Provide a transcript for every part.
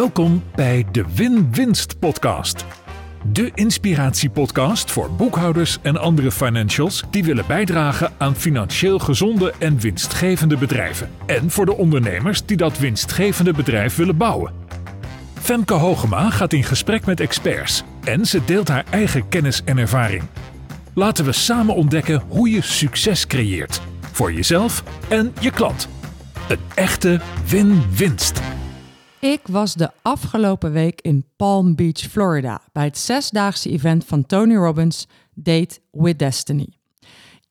Welkom bij de Win-Winst Podcast. De inspiratiepodcast voor boekhouders en andere financials die willen bijdragen aan financieel gezonde en winstgevende bedrijven. En voor de ondernemers die dat winstgevende bedrijf willen bouwen. Femke Hogema gaat in gesprek met experts en ze deelt haar eigen kennis en ervaring. Laten we samen ontdekken hoe je succes creëert voor jezelf en je klant. Een echte win-winst. Ik was de afgelopen week in Palm Beach, Florida, bij het zesdaagse event van Tony Robbins, Date with Destiny.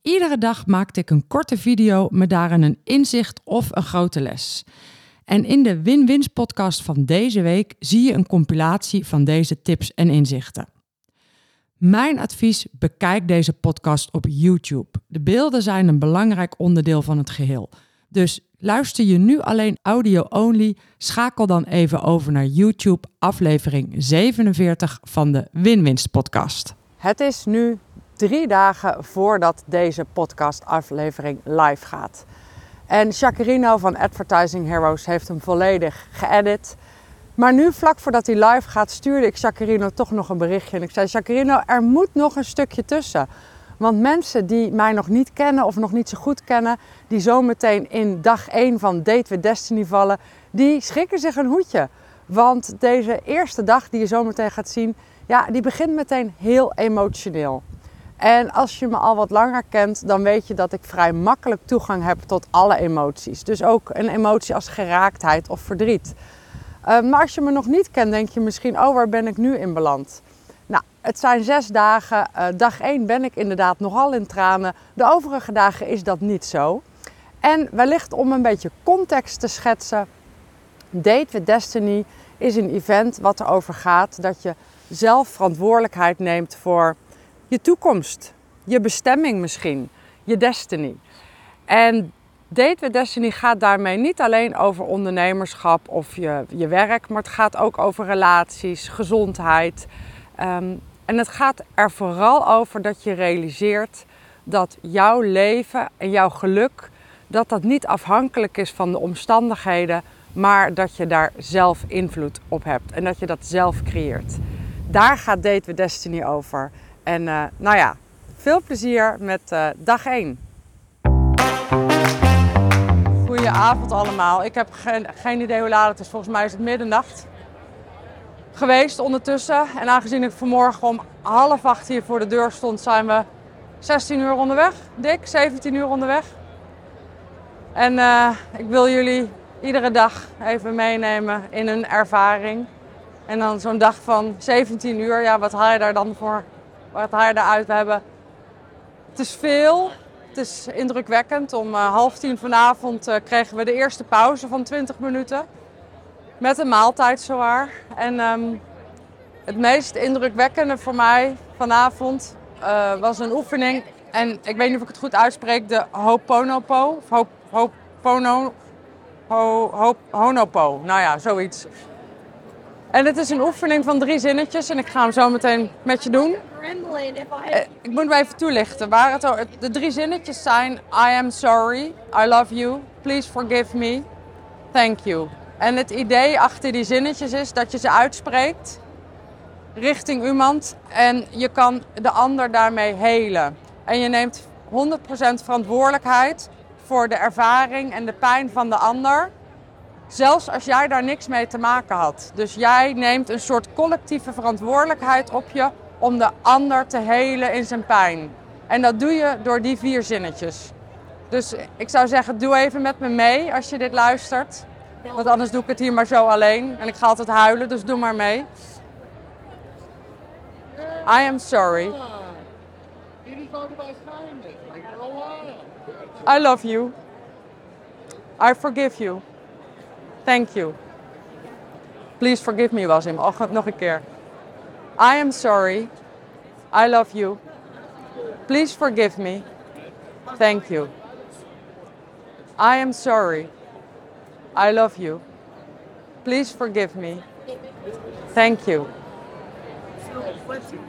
Iedere dag maakte ik een korte video met daarin een inzicht of een grote les. En in de Win-Wins podcast van deze week zie je een compilatie van deze tips en inzichten. Mijn advies: bekijk deze podcast op YouTube. De beelden zijn een belangrijk onderdeel van het geheel. Dus luister je nu alleen audio-only, schakel dan even over naar YouTube, aflevering 47 van de Win-Winst podcast. Het is nu drie dagen voordat deze podcast-aflevering live gaat. En Jacarino van Advertising Heroes heeft hem volledig geëdit. Maar nu, vlak voordat hij live gaat, stuurde ik Jacarino toch nog een berichtje. En ik zei: Jacarino, er moet nog een stukje tussen. Want mensen die mij nog niet kennen of nog niet zo goed kennen, die zometeen in dag 1 van Date with Destiny vallen, die schrikken zich een hoedje. Want deze eerste dag die je zometeen gaat zien, ja, die begint meteen heel emotioneel. En als je me al wat langer kent, dan weet je dat ik vrij makkelijk toegang heb tot alle emoties. Dus ook een emotie als geraaktheid of verdriet. Uh, maar als je me nog niet kent, denk je misschien, oh, waar ben ik nu in beland? Het zijn zes dagen. Uh, dag 1 ben ik inderdaad nogal in tranen. De overige dagen is dat niet zo. En wellicht om een beetje context te schetsen. Date with Destiny is een event wat erover gaat dat je zelf verantwoordelijkheid neemt voor je toekomst, je bestemming misschien, je destiny. En Date with Destiny gaat daarmee niet alleen over ondernemerschap of je, je werk, maar het gaat ook over relaties, gezondheid. Um, en het gaat er vooral over dat je realiseert dat jouw leven en jouw geluk, dat dat niet afhankelijk is van de omstandigheden, maar dat je daar zelf invloed op hebt en dat je dat zelf creëert. Daar gaat Date with Destiny over. En uh, nou ja, veel plezier met uh, dag 1. Goedenavond allemaal. Ik heb geen, geen, idee hoe laat het is. Volgens mij is het middernacht geweest ondertussen. En aangezien ik vanmorgen om half acht hier voor de deur stond, zijn we 16 uur onderweg. Dik, 17 uur onderweg. En uh, ik wil jullie iedere dag even meenemen in een ervaring. En dan zo'n dag van 17 uur, ja, wat haal je daar dan voor wat haal je daaruit? We hebben, het is veel, het is indrukwekkend. Om uh, half tien vanavond uh, kregen we de eerste pauze van 20 minuten. Met een maaltijd zowaar. En um, het meest indrukwekkende voor mij vanavond uh, was een oefening. En ik weet niet of ik het goed uitspreek. De Hoponopo. Of Hop, Hopono... Ho, Hop, Honopo. Nou ja, zoiets. En het is een oefening van drie zinnetjes. En ik ga hem zo meteen met je doen. Uh, ik moet hem even toelichten. Waar het, de drie zinnetjes zijn: I am sorry, I love you, please forgive me, thank you. En het idee achter die zinnetjes is dat je ze uitspreekt richting iemand en je kan de ander daarmee helen. En je neemt 100% verantwoordelijkheid voor de ervaring en de pijn van de ander. Zelfs als jij daar niks mee te maken had. Dus jij neemt een soort collectieve verantwoordelijkheid op je om de ander te helen in zijn pijn. En dat doe je door die vier zinnetjes. Dus ik zou zeggen, doe even met me mee als je dit luistert. Want anders doe ik het hier maar zo alleen. En ik ga altijd huilen, dus doe maar mee. I am sorry. I love you. I forgive you. Thank you. Please forgive me, was hem. Oh, nog een keer. I am sorry. I love you. Please forgive me. Thank you. I am sorry. I love you. Please forgive me. Thank you.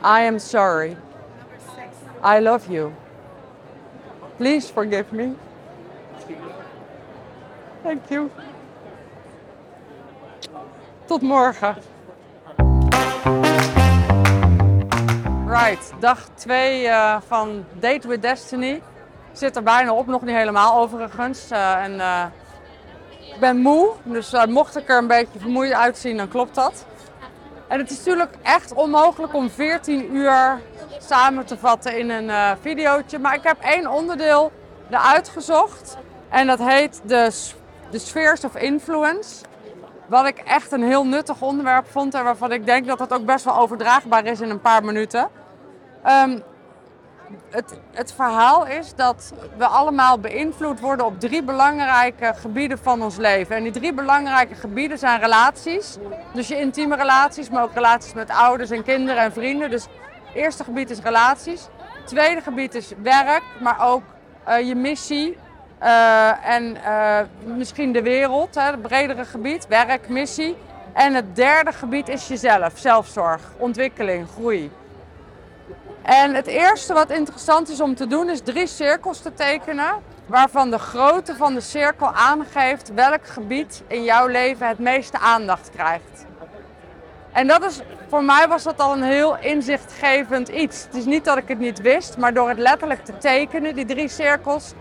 I am sorry. I love you. Please forgive me. Thank you. Tot morgen. Right, dag 2 uh, eh, van Date with Destiny. Zit er bijna op, nog niet helemaal overigens. Uh, en, ik ben moe, dus mocht ik er een beetje vermoeid uitzien, dan klopt dat. En het is natuurlijk echt onmogelijk om 14 uur samen te vatten in een uh, videootje. Maar ik heb één onderdeel eruit gezocht. En dat heet de, de Spheres of Influence. Wat ik echt een heel nuttig onderwerp vond en waarvan ik denk dat het ook best wel overdraagbaar is in een paar minuten. Um, het, het, verhaal is dat we allemaal beïnvloed worden op drie belangrijke gebieden van ons leven. En die drie belangrijke gebieden zijn relaties. Dus je intieme relaties, maar ook relaties met ouders en kinderen en vrienden. Dus het eerste gebied is relaties. Het tweede gebied is werk, maar ook uh, je missie. Uh, en uh, misschien de wereld, hè, het bredere gebied, werk, missie. En het derde gebied is jezelf, zelfzorg, ontwikkeling, groei. En het eerste wat interessant is om te doen is drie cirkels te tekenen. Waarvan de grootte van de cirkel aangeeft welk gebied in jouw leven het meeste aandacht krijgt. En dat is, voor mij was dat al een heel inzichtgevend iets. Het is niet dat ik het niet wist, maar door het letterlijk te tekenen, die drie cirkels,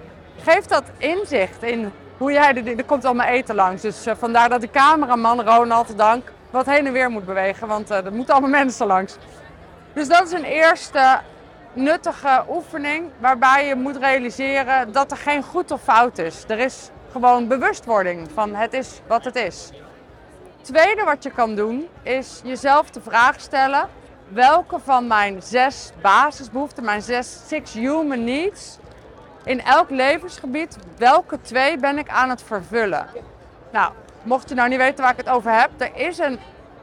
geeft dat inzicht in hoe jij er, er komt allemaal eten langs. Dus uh, vandaar dat de cameraman Ronald, dank, wat heen en weer moet bewegen, want uh, er moeten allemaal mensen langs. Dus dat is een eerste nuttige oefening waarbij je moet realiseren dat er geen goed of fout is. Er is gewoon bewustwording van het is wat het is. Tweede wat je kan doen is jezelf de vraag stellen: welke van mijn zes basisbehoeften, mijn zes six human needs, in elk levensgebied, welke twee ben ik aan het vervullen? Nou, mocht je nou niet weten waar ik het over heb, er is een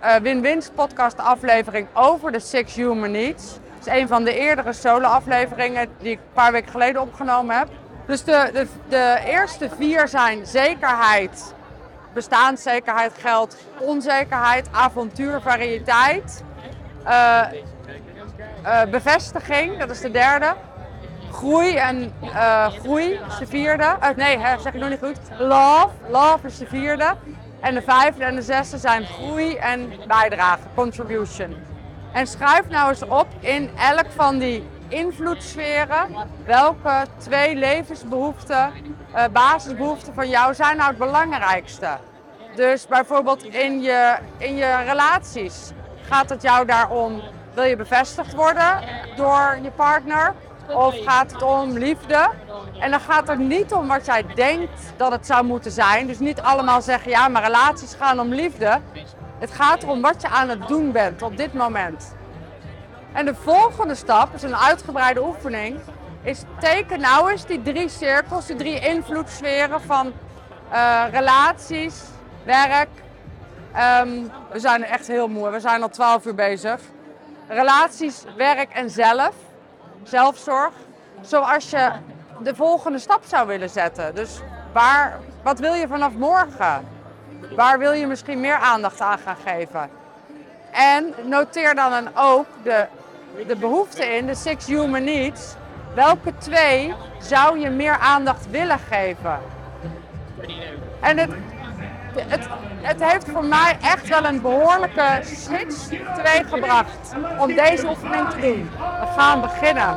uh, Win-Win podcast aflevering over de Six Human Needs. Het is een van de eerdere solo afleveringen die ik een paar weken geleden opgenomen heb. Dus de, de, de eerste vier zijn zekerheid, bestaanszekerheid, geld, onzekerheid, avontuur, variëteit. Uh, uh, bevestiging, dat is de derde. Groei en uh, groei is de vierde. nee, zeg ik nog niet goed. Love, love is de vierde. En de vijfde en de zesde zijn groei en bijdrage, contribution. En schrijf nou eens op in elk van die invloedssferen welke twee levensbehoeften, uh, basisbehoeften van jou zijn nou het belangrijkste. Dus bijvoorbeeld in je, in je relaties gaat het jou daarom, wil je bevestigd worden door je partner? Of gaat het om liefde? En dan gaat het niet om wat jij denkt dat het zou moeten zijn. Dus niet allemaal zeggen, ja, maar relaties gaan om liefde. Het gaat erom wat je aan het doen bent op dit moment. En de volgende stap, is een uitgebreide oefening, is teken nou eens die drie cirkels, die drie invloedssferen van uh, relaties, werk. Um, we zijn echt heel moe, we zijn al twaalf uur bezig. Relaties, werk en zelf zelfzorg, zoals je de volgende stap zou willen zetten. Dus waar, wat wil je vanaf morgen? Waar wil je misschien meer aandacht aan gaan geven? En noteer dan ook de, de behoeften in, de six human needs. Welke twee zou je meer aandacht willen geven? En het, het, het heeft voor mij echt wel een behoorlijke switch teweeggebracht om deze oefening te doen. We gaan beginnen.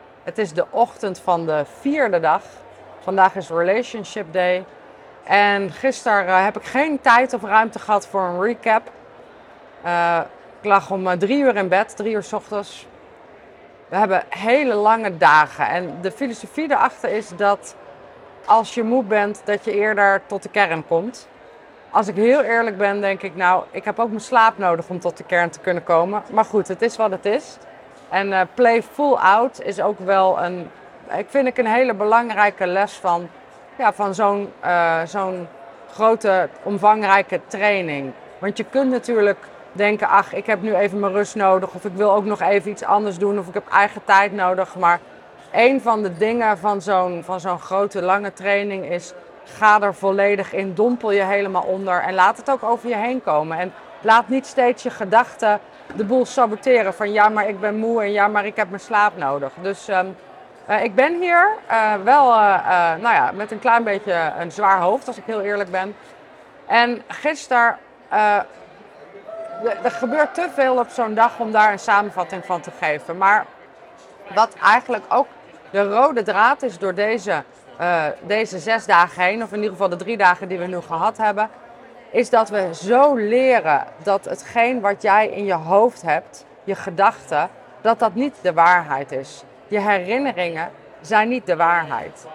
Het is de ochtend van de vierde dag. Vandaag is Relationship Day. En gisteren uh, heb ik geen tijd of ruimte gehad voor een recap. Uh, ik lag om uh, drie uur in bed, drie uur s ochtends. We hebben hele lange dagen. En de filosofie erachter is dat als je moe bent, dat je eerder tot de kern komt. Als ik heel eerlijk ben, denk ik, nou, ik heb ook mijn slaap nodig om tot de kern te kunnen komen. Maar goed, het is wat het is. En uh, play full out is ook wel een, ik vind ik een hele belangrijke les van, ja, van zo'n uh, zo'n grote, omvangrijke training. Want je kunt natuurlijk denken, ach, ik heb nu even mijn rust nodig. Of ik wil ook nog even iets anders doen. Of ik heb eigen tijd nodig. Maar een van de dingen van zo'n, van zo'n grote, lange training is... Ga er volledig in, dompel je helemaal onder en laat het ook over je heen komen. En laat niet steeds je gedachten de boel saboteren van ja, maar ik ben moe en ja, maar ik heb mijn slaap nodig. Dus ehm, eh, ik ben hier uh, wel uh, nou ja, met een klein beetje een zwaar hoofd, als ik heel eerlijk ben. En gisteren, er gebeurt te veel op zo'n dag om daar een samenvatting van te geven. Maar wat eigenlijk ook de rode draad is door deze, deze zes dagen heen, of in ieder geval de drie dagen die we nu gehad hebben, is dat we zo leren dat hetgeen wat jij in je hoofd hebt, je gedachten, dat dat niet de waarheid is. Je herinneringen zijn niet de waarheid.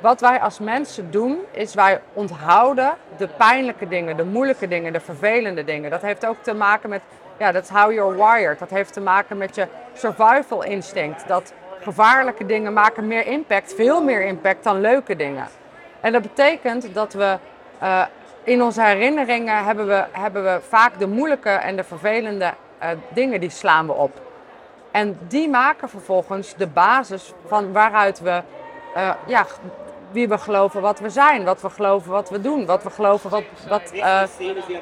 Wat wij als mensen doen, is wij onthouden de pijnlijke dingen, de moeilijke dingen, de vervelende dingen. Dat heeft ook te maken met, ja, is how you're wired. Dat heeft te maken met je survival instinct. Dat gevaarlijke dingen maken meer impact, veel meer impact dan leuke dingen. En dat betekent dat we uh, in onze herinneringen hebben we, hebben we vaak de moeilijke en de vervelende uh, dingen die slaan we op. En die maken vervolgens de basis van waaruit we, uh, ja, wie we geloven wat we zijn, wat we geloven wat we doen, wat we geloven wat, wat uh,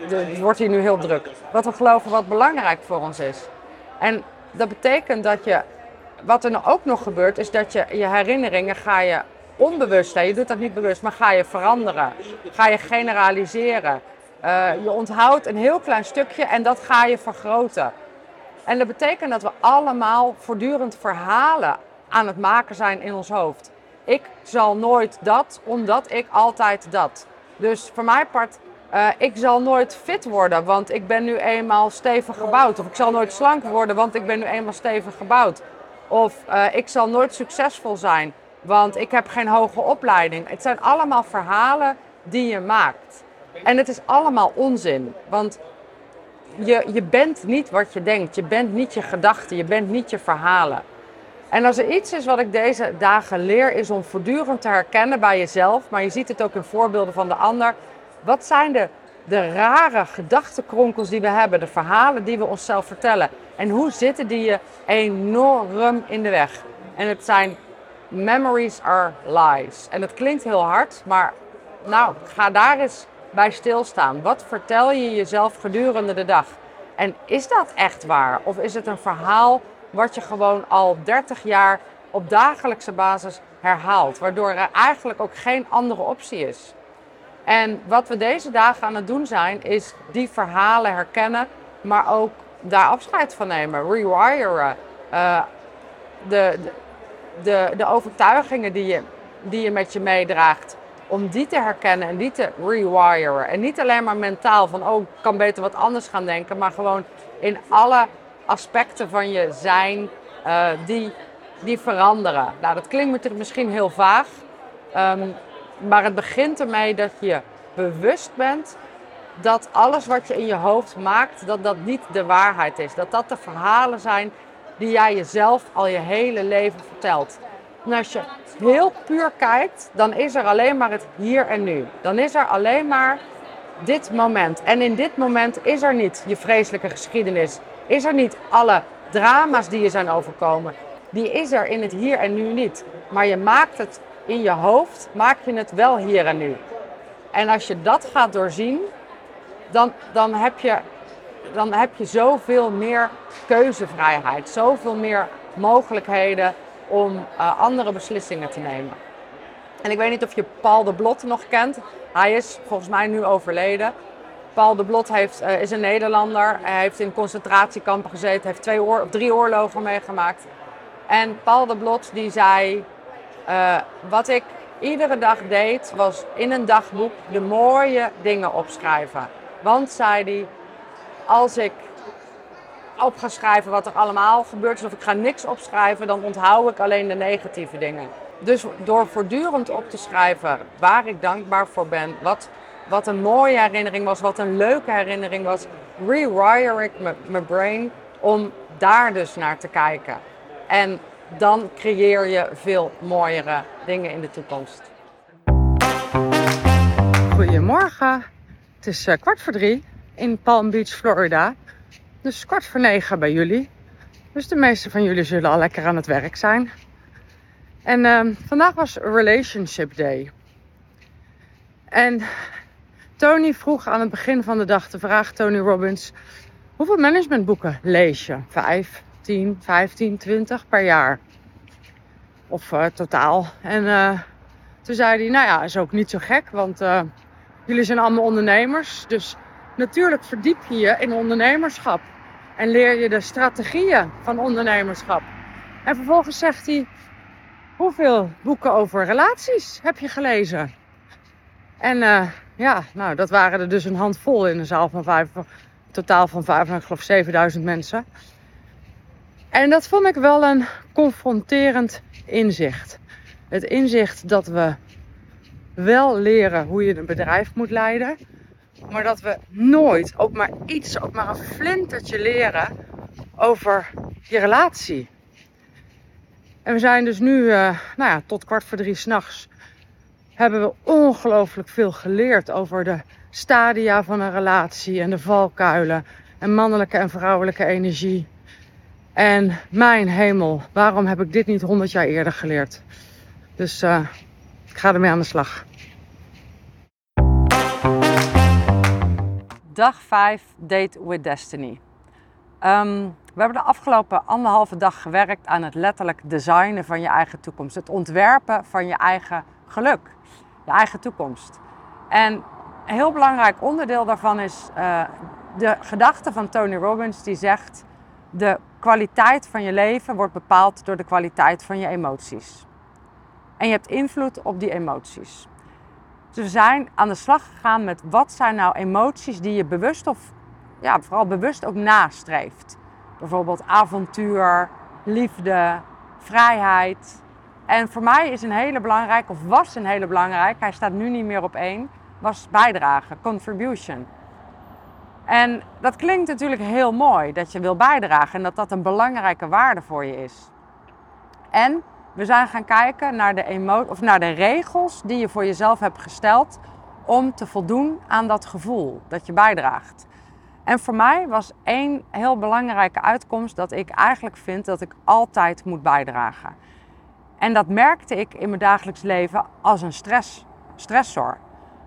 het wordt hier nu heel druk, wat we geloven wat belangrijk voor ons is. En dat betekent dat je, wat er nou ook nog gebeurt, is dat je je herinneringen ga je onbewust, hè, je doet dat niet bewust, maar ga je veranderen. Ga je generaliseren. Uh, je onthoudt een heel klein stukje en dat ga je vergroten. En dat betekent dat we allemaal voortdurend verhalen aan het maken zijn in ons hoofd. Ik zal nooit dat, omdat ik altijd dat. Dus voor mijn part, uh, ik zal nooit fit worden, want ik ben nu eenmaal stevig gebouwd. Of ik zal nooit slank worden, want ik ben nu eenmaal stevig gebouwd. Of uh, ik zal nooit succesvol zijn, want ik heb geen hoge opleiding. Het zijn allemaal verhalen die je maakt. En het is allemaal onzin. Want je, je bent niet wat je denkt. Je bent niet je gedachten. Je bent niet je verhalen. En als er iets is wat ik deze dagen leer, is om voortdurend te herkennen bij jezelf. Maar je ziet het ook in voorbeelden van de ander. Wat zijn de, de rare gedachtenkronkels die we hebben? De verhalen die we onszelf vertellen. En hoe zitten die je enorm in de weg? En het zijn memories are lies. En het klinkt heel hard, maar nou, ga daar eens bij stilstaan. Wat vertel je jezelf gedurende de dag? En is dat echt waar? Of is het een verhaal wat je gewoon al 30 jaar op dagelijkse basis herhaalt, waardoor er eigenlijk ook geen andere optie is? En wat we deze dagen aan het doen zijn, is die verhalen herkennen, maar ook daar afscheid van nemen, rewiren. Uh, de, de overtuigingen die je, die je met je meedraagt, om die te herkennen en die te rewiren. En niet alleen maar mentaal van, oh, ik kan beter wat anders gaan denken, maar gewoon in alle aspecten van je zijn uh, die, die veranderen. Nou, dat klinkt misschien heel vaag, um, maar het begint ermee dat je bewust bent dat alles wat je in je hoofd maakt, dat dat niet de waarheid is. Dat dat de verhalen zijn die jij jezelf al je hele leven vertelt. En als je heel puur kijkt, dan is er alleen maar het hier en nu. Dan is er alleen maar dit moment. En in dit moment is er niet je vreselijke geschiedenis. Is er niet alle drama's die je zijn overkomen. Die is er in het hier en nu niet. Maar je maakt het in je hoofd, maak je het wel hier en nu. En als je dat gaat doorzien, dan, dan heb je dan heb je zoveel meer keuzevrijheid, zoveel meer mogelijkheden om uh, andere beslissingen te nemen. En ik weet niet of je Paul de Blot nog kent. Hij is volgens mij nu overleden. Paul de Blot heeft, uh, is een Nederlander. Hij heeft in concentratiekampen gezeten, heeft twee oor, drie oorlogen meegemaakt. En Paul de Blot die zei, uh, wat ik iedere dag deed was in een dagboek de mooie dingen opschrijven. Want, zei hij, als ik op ga schrijven wat er allemaal gebeurt is, of ik ga niks opschrijven, dan onthoud ik alleen de negatieve dingen. Dus door voortdurend op te schrijven waar ik dankbaar voor ben, wat, wat een mooie herinnering was, wat een leuke herinnering was, rewire ik mijn brain om daar dus naar te kijken. En dan creëer je veel mooiere dingen in de toekomst. Goedemorgen, het is eh, kwart voor drie in Palm Beach, Florida. dus kwart voor negen bij jullie. Dus de meeste van jullie zullen al lekker aan het werk zijn. En ehm, vandaag was Relationship Day. En Tony vroeg aan het begin van de dag de vraag, Tony Robbins, hoeveel managementboeken lees je? Vijf, tien, vijftien, twintig per jaar? Of uh, totaal? En uh, toen zei hij, nou ja, is ook niet zo gek, want uh, jullie zijn allemaal ondernemers. Dus natuurlijk verdiep je je in ondernemerschap. En leer je de strategieën van ondernemerschap. En vervolgens zegt hij, hoeveel boeken over relaties heb je gelezen? En ja, nou, dat waren er dus een handvol in een zaal van vijf, totaal van vijf, ik geloof 7000 mensen. En dat vond ik wel een confronterend inzicht. Het inzicht dat we wel leren hoe je een bedrijf moet leiden, maar dat we nooit ook maar iets, ook maar een flintertje leren over je relatie. En we zijn dus nu, uh, nou ja, tot kwart voor drie s'nachts hebben we ongelooflijk veel geleerd over de stadia van een relatie en de valkuilen en mannelijke en vrouwelijke energie. En mijn hemel, waarom heb ik dit niet honderd jaar eerder geleerd? Dus uh, ik ga ermee aan de slag. Dag 5, Date with Destiny. Um, we hebben de afgelopen anderhalve dag gewerkt aan het letterlijk designen van je eigen toekomst. Het ontwerpen van je eigen geluk je eigen toekomst. En een heel belangrijk onderdeel daarvan is uh, de gedachte van Tony Robbins die zegt: de kwaliteit van je leven wordt bepaald door de kwaliteit van je emoties. En je hebt invloed op die emoties. We zijn aan de slag gegaan met wat zijn nou emoties die je bewust of ja, vooral bewust ook nastreeft. Bijvoorbeeld avontuur, liefde, vrijheid, en voor mij is een hele belangrijke, of was een hele belangrijke, hij staat nu niet meer op één, was bijdragen, contribution. En dat klinkt natuurlijk heel mooi dat je wil bijdragen en dat dat een belangrijke waarde voor je is. En we zijn gaan kijken naar de, emo of naar de regels die je voor jezelf hebt gesteld om te voldoen aan dat gevoel dat je bijdraagt. En voor mij was één heel belangrijke uitkomst dat ik eigenlijk vind dat ik altijd moet bijdragen. En dat merkte ik in mijn dagelijks leven als een stress, stressor.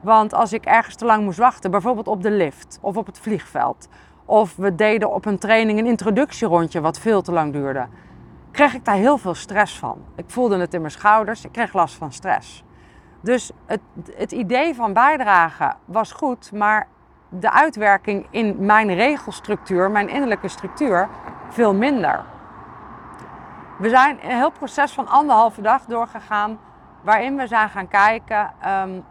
Want als ik ergens te lang moest wachten, bijvoorbeeld op de lift of op het vliegveld, of we deden op een training een introductierondje wat veel te lang duurde, kreeg ik daar heel veel stress van. Ik voelde het in mijn schouders, ik kreeg last van stress. Dus het, het idee van bijdragen was goed, maar de uitwerking in mijn regelstructuur, mijn innerlijke structuur, veel minder. We zijn een heel proces van anderhalve dag doorgegaan, waarin we zijn gaan kijken um,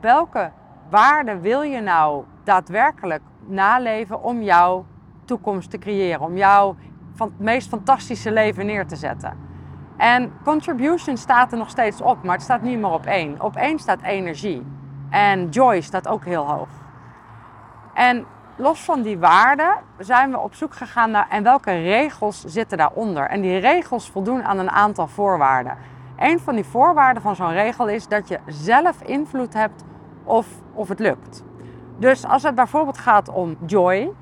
welke waarden wil je nou daadwerkelijk naleven om jouw toekomst te creëren, om jouw van het meest fantastische leven neer te zetten. En contribution staat er nog steeds op, maar het staat niet meer op één. Op één staat energie. En joy staat ook heel hoog. En los van die waarden zijn we op zoek gegaan naar en welke regels zitten daaronder. En die regels voldoen aan een aantal voorwaarden. Een van die voorwaarden van zo'n regel is dat je zelf invloed hebt of, of het lukt. Dus als het bijvoorbeeld gaat om joy,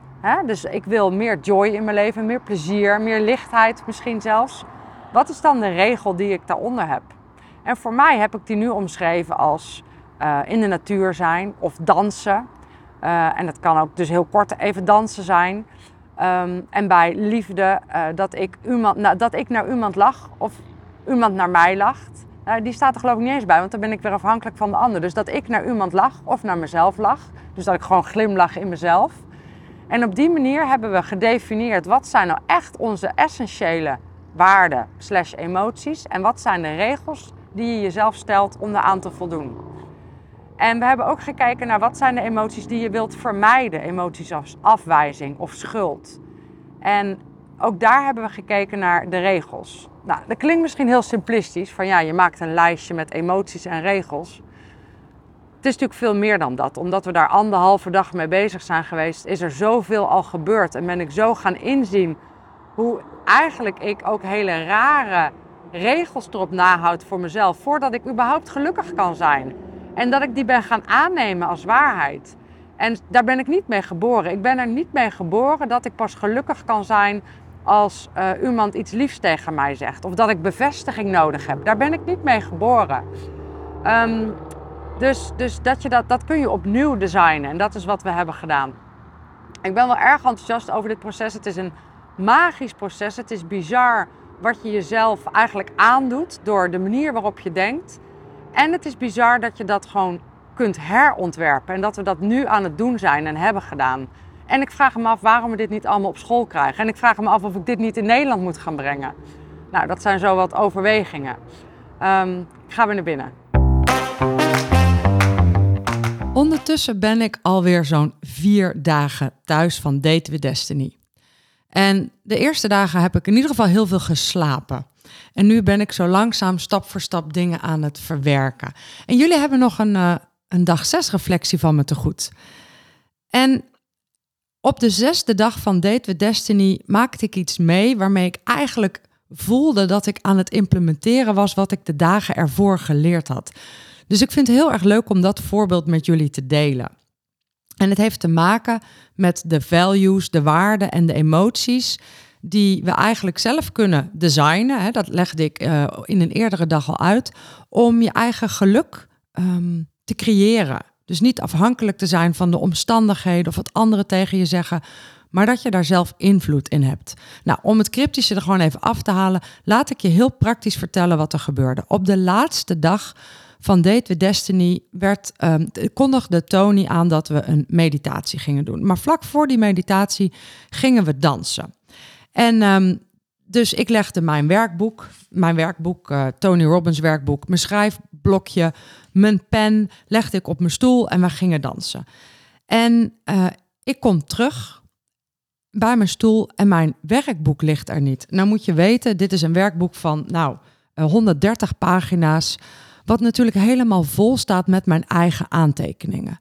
dus ik wil meer joy in mijn leven, meer plezier, meer lichtheid misschien zelfs. Wat is dan de regel die ik daaronder heb? En voor mij heb ik die nu omschreven als uh, in de natuur zijn of dansen uh, en dat kan ook dus heel kort even dansen zijn. Um, en bij liefde uh, dat, ik nou, dat ik naar iemand lach of iemand naar mij lacht. Uh, die staat er geloof ik niet eens bij, want dan ben ik weer afhankelijk van de ander. Dus dat ik naar iemand lach of naar mezelf lach. Dus dat ik gewoon glimlach in mezelf. En op die manier hebben we gedefinieerd wat zijn nou echt onze essentiële waarden slash emoties. En wat zijn de regels die je jezelf stelt om eraan te voldoen. En we hebben ook gekeken naar wat zijn de emoties die je wilt vermijden. Emoties als afwijzing of schuld. En ook daar hebben we gekeken naar de regels. Nou, dat klinkt misschien heel simplistisch. Van ja, je maakt een lijstje met emoties en regels. Het is natuurlijk veel meer dan dat. Omdat we daar anderhalve dag mee bezig zijn geweest, is er zoveel al gebeurd. En ben ik zo gaan inzien hoe eigenlijk ik ook hele rare regels erop nahoud voor mezelf. Voordat ik überhaupt gelukkig kan zijn. En dat ik die ben gaan aannemen als waarheid. En daar ben ik niet mee geboren. Ik ben er niet mee geboren dat ik pas gelukkig kan zijn als uh, iemand iets liefs tegen mij zegt. Of dat ik bevestiging nodig heb. Daar ben ik niet mee geboren. Ehm, dus dus dat, je dat, dat kun je opnieuw designen. En dat is wat we hebben gedaan. Ik ben wel erg enthousiast over dit proces. Het is een magisch proces. Het is bizar wat je jezelf eigenlijk aandoet door de manier waarop je denkt. En het is bizar dat je dat gewoon kunt herontwerpen. En dat we dat nu aan het doen zijn en hebben gedaan. En ik vraag me af waarom we dit niet allemaal op school krijgen. En ik vraag me af of ik dit niet in Nederland moet gaan brengen. Nou, dat zijn zo wat overwegingen. Um, ik ga weer naar binnen. Ondertussen ben ik alweer zo'n vier dagen thuis van Date with Destiny. En de eerste dagen heb ik in ieder geval heel veel geslapen. En nu ben ik zo langzaam stap voor stap dingen aan het verwerken. En jullie hebben nog een, uh, een dag zes reflectie van me te goed. En op de zesde dag van Date with Destiny maakte ik iets mee waarmee ik eigenlijk voelde dat ik aan het implementeren was wat ik de dagen ervoor geleerd had. Dus ik vind het heel erg leuk om dat voorbeeld met jullie te delen. En het heeft te maken met de values, de waarden en de emoties die we eigenlijk zelf kunnen designen. Dat legde ik eh, in een eerdere dag al uit. Om je eigen geluk ehm, te creëren. Dus niet afhankelijk te zijn van de omstandigheden of wat anderen tegen je zeggen, maar dat je daar zelf invloed in hebt. Nou, om het cryptische er gewoon even af te halen, laat ik je heel praktisch vertellen wat er gebeurde. Op de laatste dag van Date with Destiny werd, um, kondigde Tony aan dat we een meditatie gingen doen. Maar vlak voor die meditatie gingen we dansen. En um, dus ik legde mijn werkboek, mijn werkboek, uh, Tony Robbins werkboek, mijn schrijfblokje, mijn pen, legde ik op mijn stoel en we gingen dansen. En uh, ik kom terug bij mijn stoel en mijn werkboek ligt er niet. Nou moet je weten, dit is een werkboek van nou 130 eh, pagina's, wat natuurlijk helemaal vol staat met mijn eigen aantekeningen.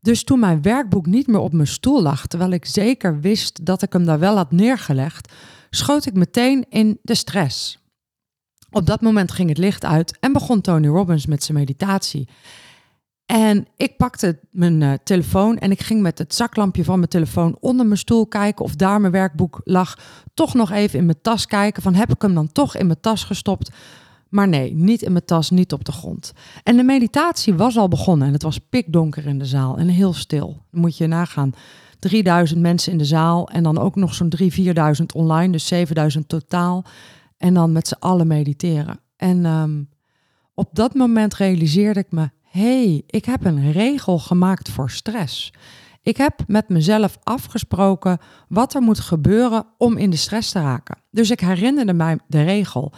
Dus toen mijn werkboek niet meer op mijn stoel lag, terwijl ik zeker wist dat ik hem daar wel had neergelegd, schoot ik meteen in de stress. Op dat moment ging het licht uit en begon Tony Robbins met zijn meditatie. En ik pakte mijn uh, telefoon en ik ging met het zaklampje van mijn telefoon onder mijn stoel kijken of daar mijn werkboek lag. Toch nog even in mijn tas kijken van heb ik hem dan toch in mijn tas gestopt? Maar nee, niet in mijn tas, niet op de grond. En de meditatie was al begonnen en het was pikdonker in de zaal en heel stil. Dan moet je nagaan. 3000 mensen in de zaal en dan ook nog zo'n 3.000, 4.000 online, dus 7000 totaal. En dan met z'n allen mediteren. En um, op dat moment realiseerde ik me, hey, ik heb een regel gemaakt voor stress. Ik heb met mezelf afgesproken wat er moet gebeuren om in de stress te raken. Dus ik herinnerde mij de regel.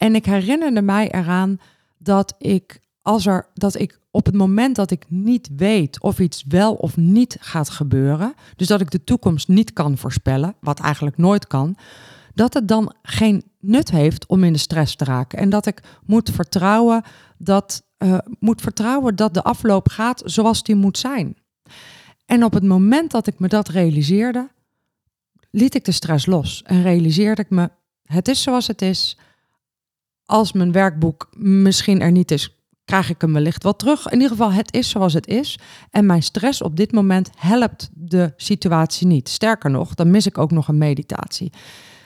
En ik herinnerde mij eraan dat ik, als er, dat ik op het moment dat ik niet weet of iets wel of niet gaat gebeuren, dus dat ik de toekomst niet kan voorspellen, wat eigenlijk nooit kan, dat het dan geen nut heeft om in de stress te raken. En dat ik moet vertrouwen dat, uh, moet vertrouwen dat de afloop gaat zoals die moet zijn. En op het moment dat ik me dat realiseerde, liet ik de stress los en realiseerde ik me, het is zoals het is. Als mijn werkboek misschien er niet is, krijg ik hem wellicht wel terug. In ieder geval, het is zoals het is. En mijn stress op dit moment helpt de situatie niet. Sterker nog, dan mis ik ook nog een meditatie.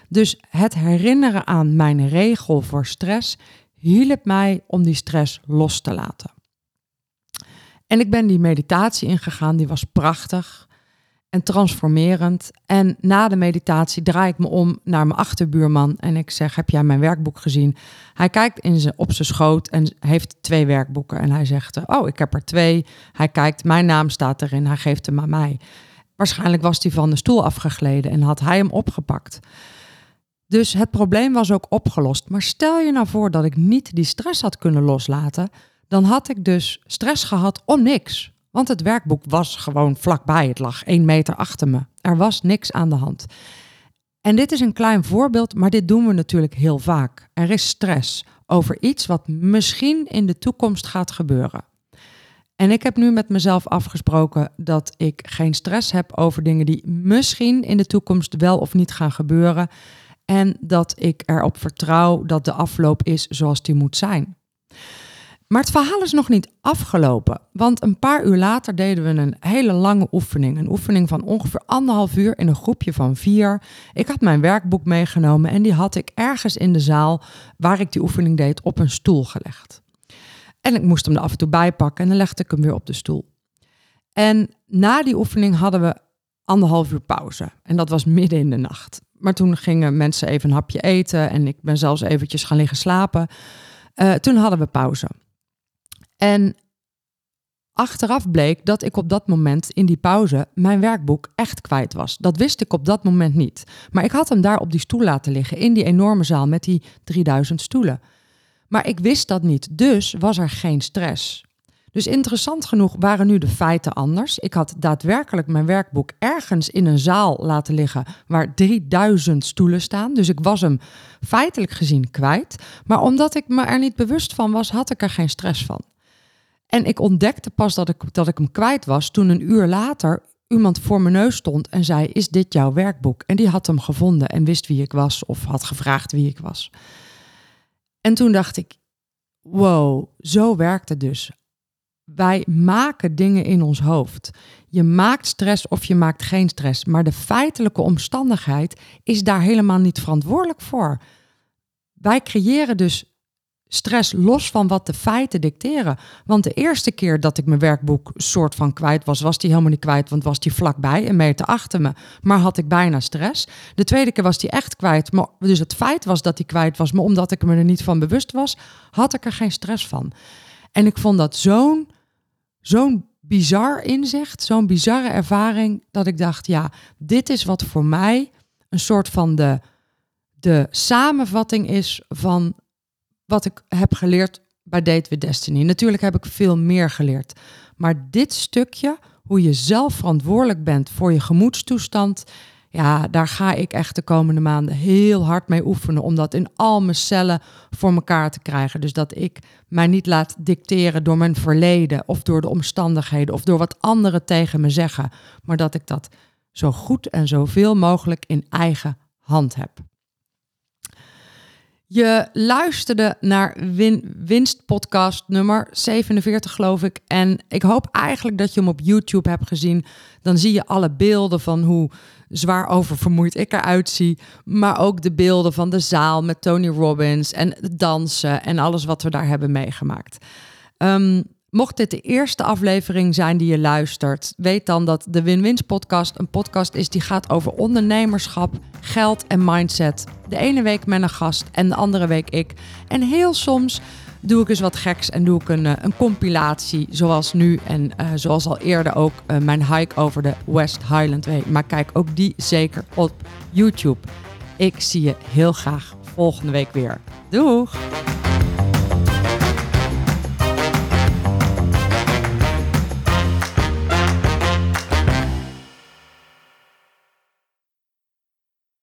Dus het herinneren aan mijn regel voor stress hielp mij om die stress los te laten. En ik ben die meditatie ingegaan, die was prachtig en transformerend. En na de meditatie draai ik me om naar mijn achterbuurman en ik zeg: Heb jij mijn werkboek gezien? Hij kijkt in zijn, op zijn schoot en heeft twee werkboeken. En hij zegt: Oh, ik heb er twee. Hij kijkt, mijn naam staat erin, hij geeft hem aan mij. Waarschijnlijk was hij van de stoel afgegleden en had hij hem opgepakt. Dus het probleem was ook opgelost. Maar stel je nou voor dat ik niet die stress had kunnen loslaten, dan had ik dus stress gehad om niks. Want het werkboek was gewoon vlakbij. Het lag één meter achter me. Er was niks aan de hand. En dit is een klein voorbeeld, maar dit doen we natuurlijk heel vaak. Er is stress over iets wat misschien in de toekomst gaat gebeuren. En ik heb nu met mezelf afgesproken dat ik geen stress heb over dingen die misschien in de toekomst wel of niet gaan gebeuren. En dat ik erop vertrouw dat de afloop is zoals die moet zijn. Maar het verhaal is nog niet afgelopen, want een paar uur later deden we een hele lange oefening. Een oefening van ongeveer anderhalf uur in een groepje van vier. Ik had mijn werkboek meegenomen en die had ik ergens in de zaal waar ik die oefening deed op een stoel gelegd. En ik moest hem er af en toe bij pakken en dan legde ik hem weer op de stoel. En na die oefening hadden we anderhalf uur pauze. En dat was midden in de nacht. Maar toen gingen mensen even een hapje eten en ik ben zelfs eventjes gaan liggen slapen. Uh, toen hadden we pauze. En achteraf bleek dat ik op dat moment in die pauze mijn werkboek echt kwijt was. Dat wist ik op dat moment niet. Maar ik had hem daar op die stoel laten liggen in die enorme zaal met die 3000 stoelen. Maar ik wist dat niet, dus was er geen stress. Dus interessant genoeg waren nu de feiten anders. Ik had daadwerkelijk mijn werkboek ergens in een zaal laten liggen waar 3000 stoelen staan. Dus ik was hem feitelijk gezien kwijt. Maar omdat ik me er niet bewust van was, had ik er geen stress van. En ik ontdekte pas dat ik, dat ik hem kwijt was toen een uur later iemand voor mijn neus stond en zei: Is dit jouw werkboek? En die had hem gevonden en wist wie ik was of had gevraagd wie ik was. En toen dacht ik: Wow, zo werkt het dus. Wij maken dingen in ons hoofd. Je maakt stress of je maakt geen stress, maar de feitelijke omstandigheid is daar helemaal niet verantwoordelijk voor. Wij creëren dus stress los van wat de feiten dicteren. Want de eerste keer dat ik mijn werkboek soort van kwijt was, was die helemaal niet kwijt, want was die vlakbij, een meter achter me. Maar had ik bijna stress. De tweede keer was die echt kwijt. Maar, dus het feit was dat die kwijt was, maar omdat ik me er niet van bewust was, had ik er geen stress van. En ik vond dat zo'n zo'n bizar inzicht, zo'n bizarre ervaring, dat ik dacht, ja, dit is wat voor mij een soort van de, de samenvatting is van wat ik heb geleerd bij Date with Destiny. Natuurlijk heb ik veel meer geleerd. Maar dit stukje, hoe je zelf verantwoordelijk bent voor je gemoedstoestand, ja, daar ga ik echt de komende maanden heel hard mee oefenen. Om dat in al mijn cellen voor elkaar te krijgen. Dus dat ik mij niet laat dicteren door mijn verleden of door de omstandigheden of door wat anderen tegen me zeggen. Maar dat ik dat zo goed en zoveel mogelijk in eigen hand heb. Je luisterde naar Win Winst podcast nummer 47 geloof ik. En ik hoop eigenlijk dat je hem op YouTube hebt gezien. Dan zie je alle beelden van hoe zwaar oververmoeid ik eruit zie. Maar ook de beelden van de zaal met Tony Robbins en dansen en alles wat we daar hebben meegemaakt. Um, Mocht dit de eerste aflevering zijn die je luistert, weet dan dat de Win-Wins podcast een podcast is die gaat over ondernemerschap, geld en mindset. De ene week met een gast en de andere week ik. En heel soms doe ik eens wat geks en doe ik een, eh, een compilatie, zoals nu en uh, zoals al eerder ook uh, mijn hike over de West Highland Way. Maar kijk ook die zeker op YouTube. Ik zie je heel graag volgende week weer. Doeg!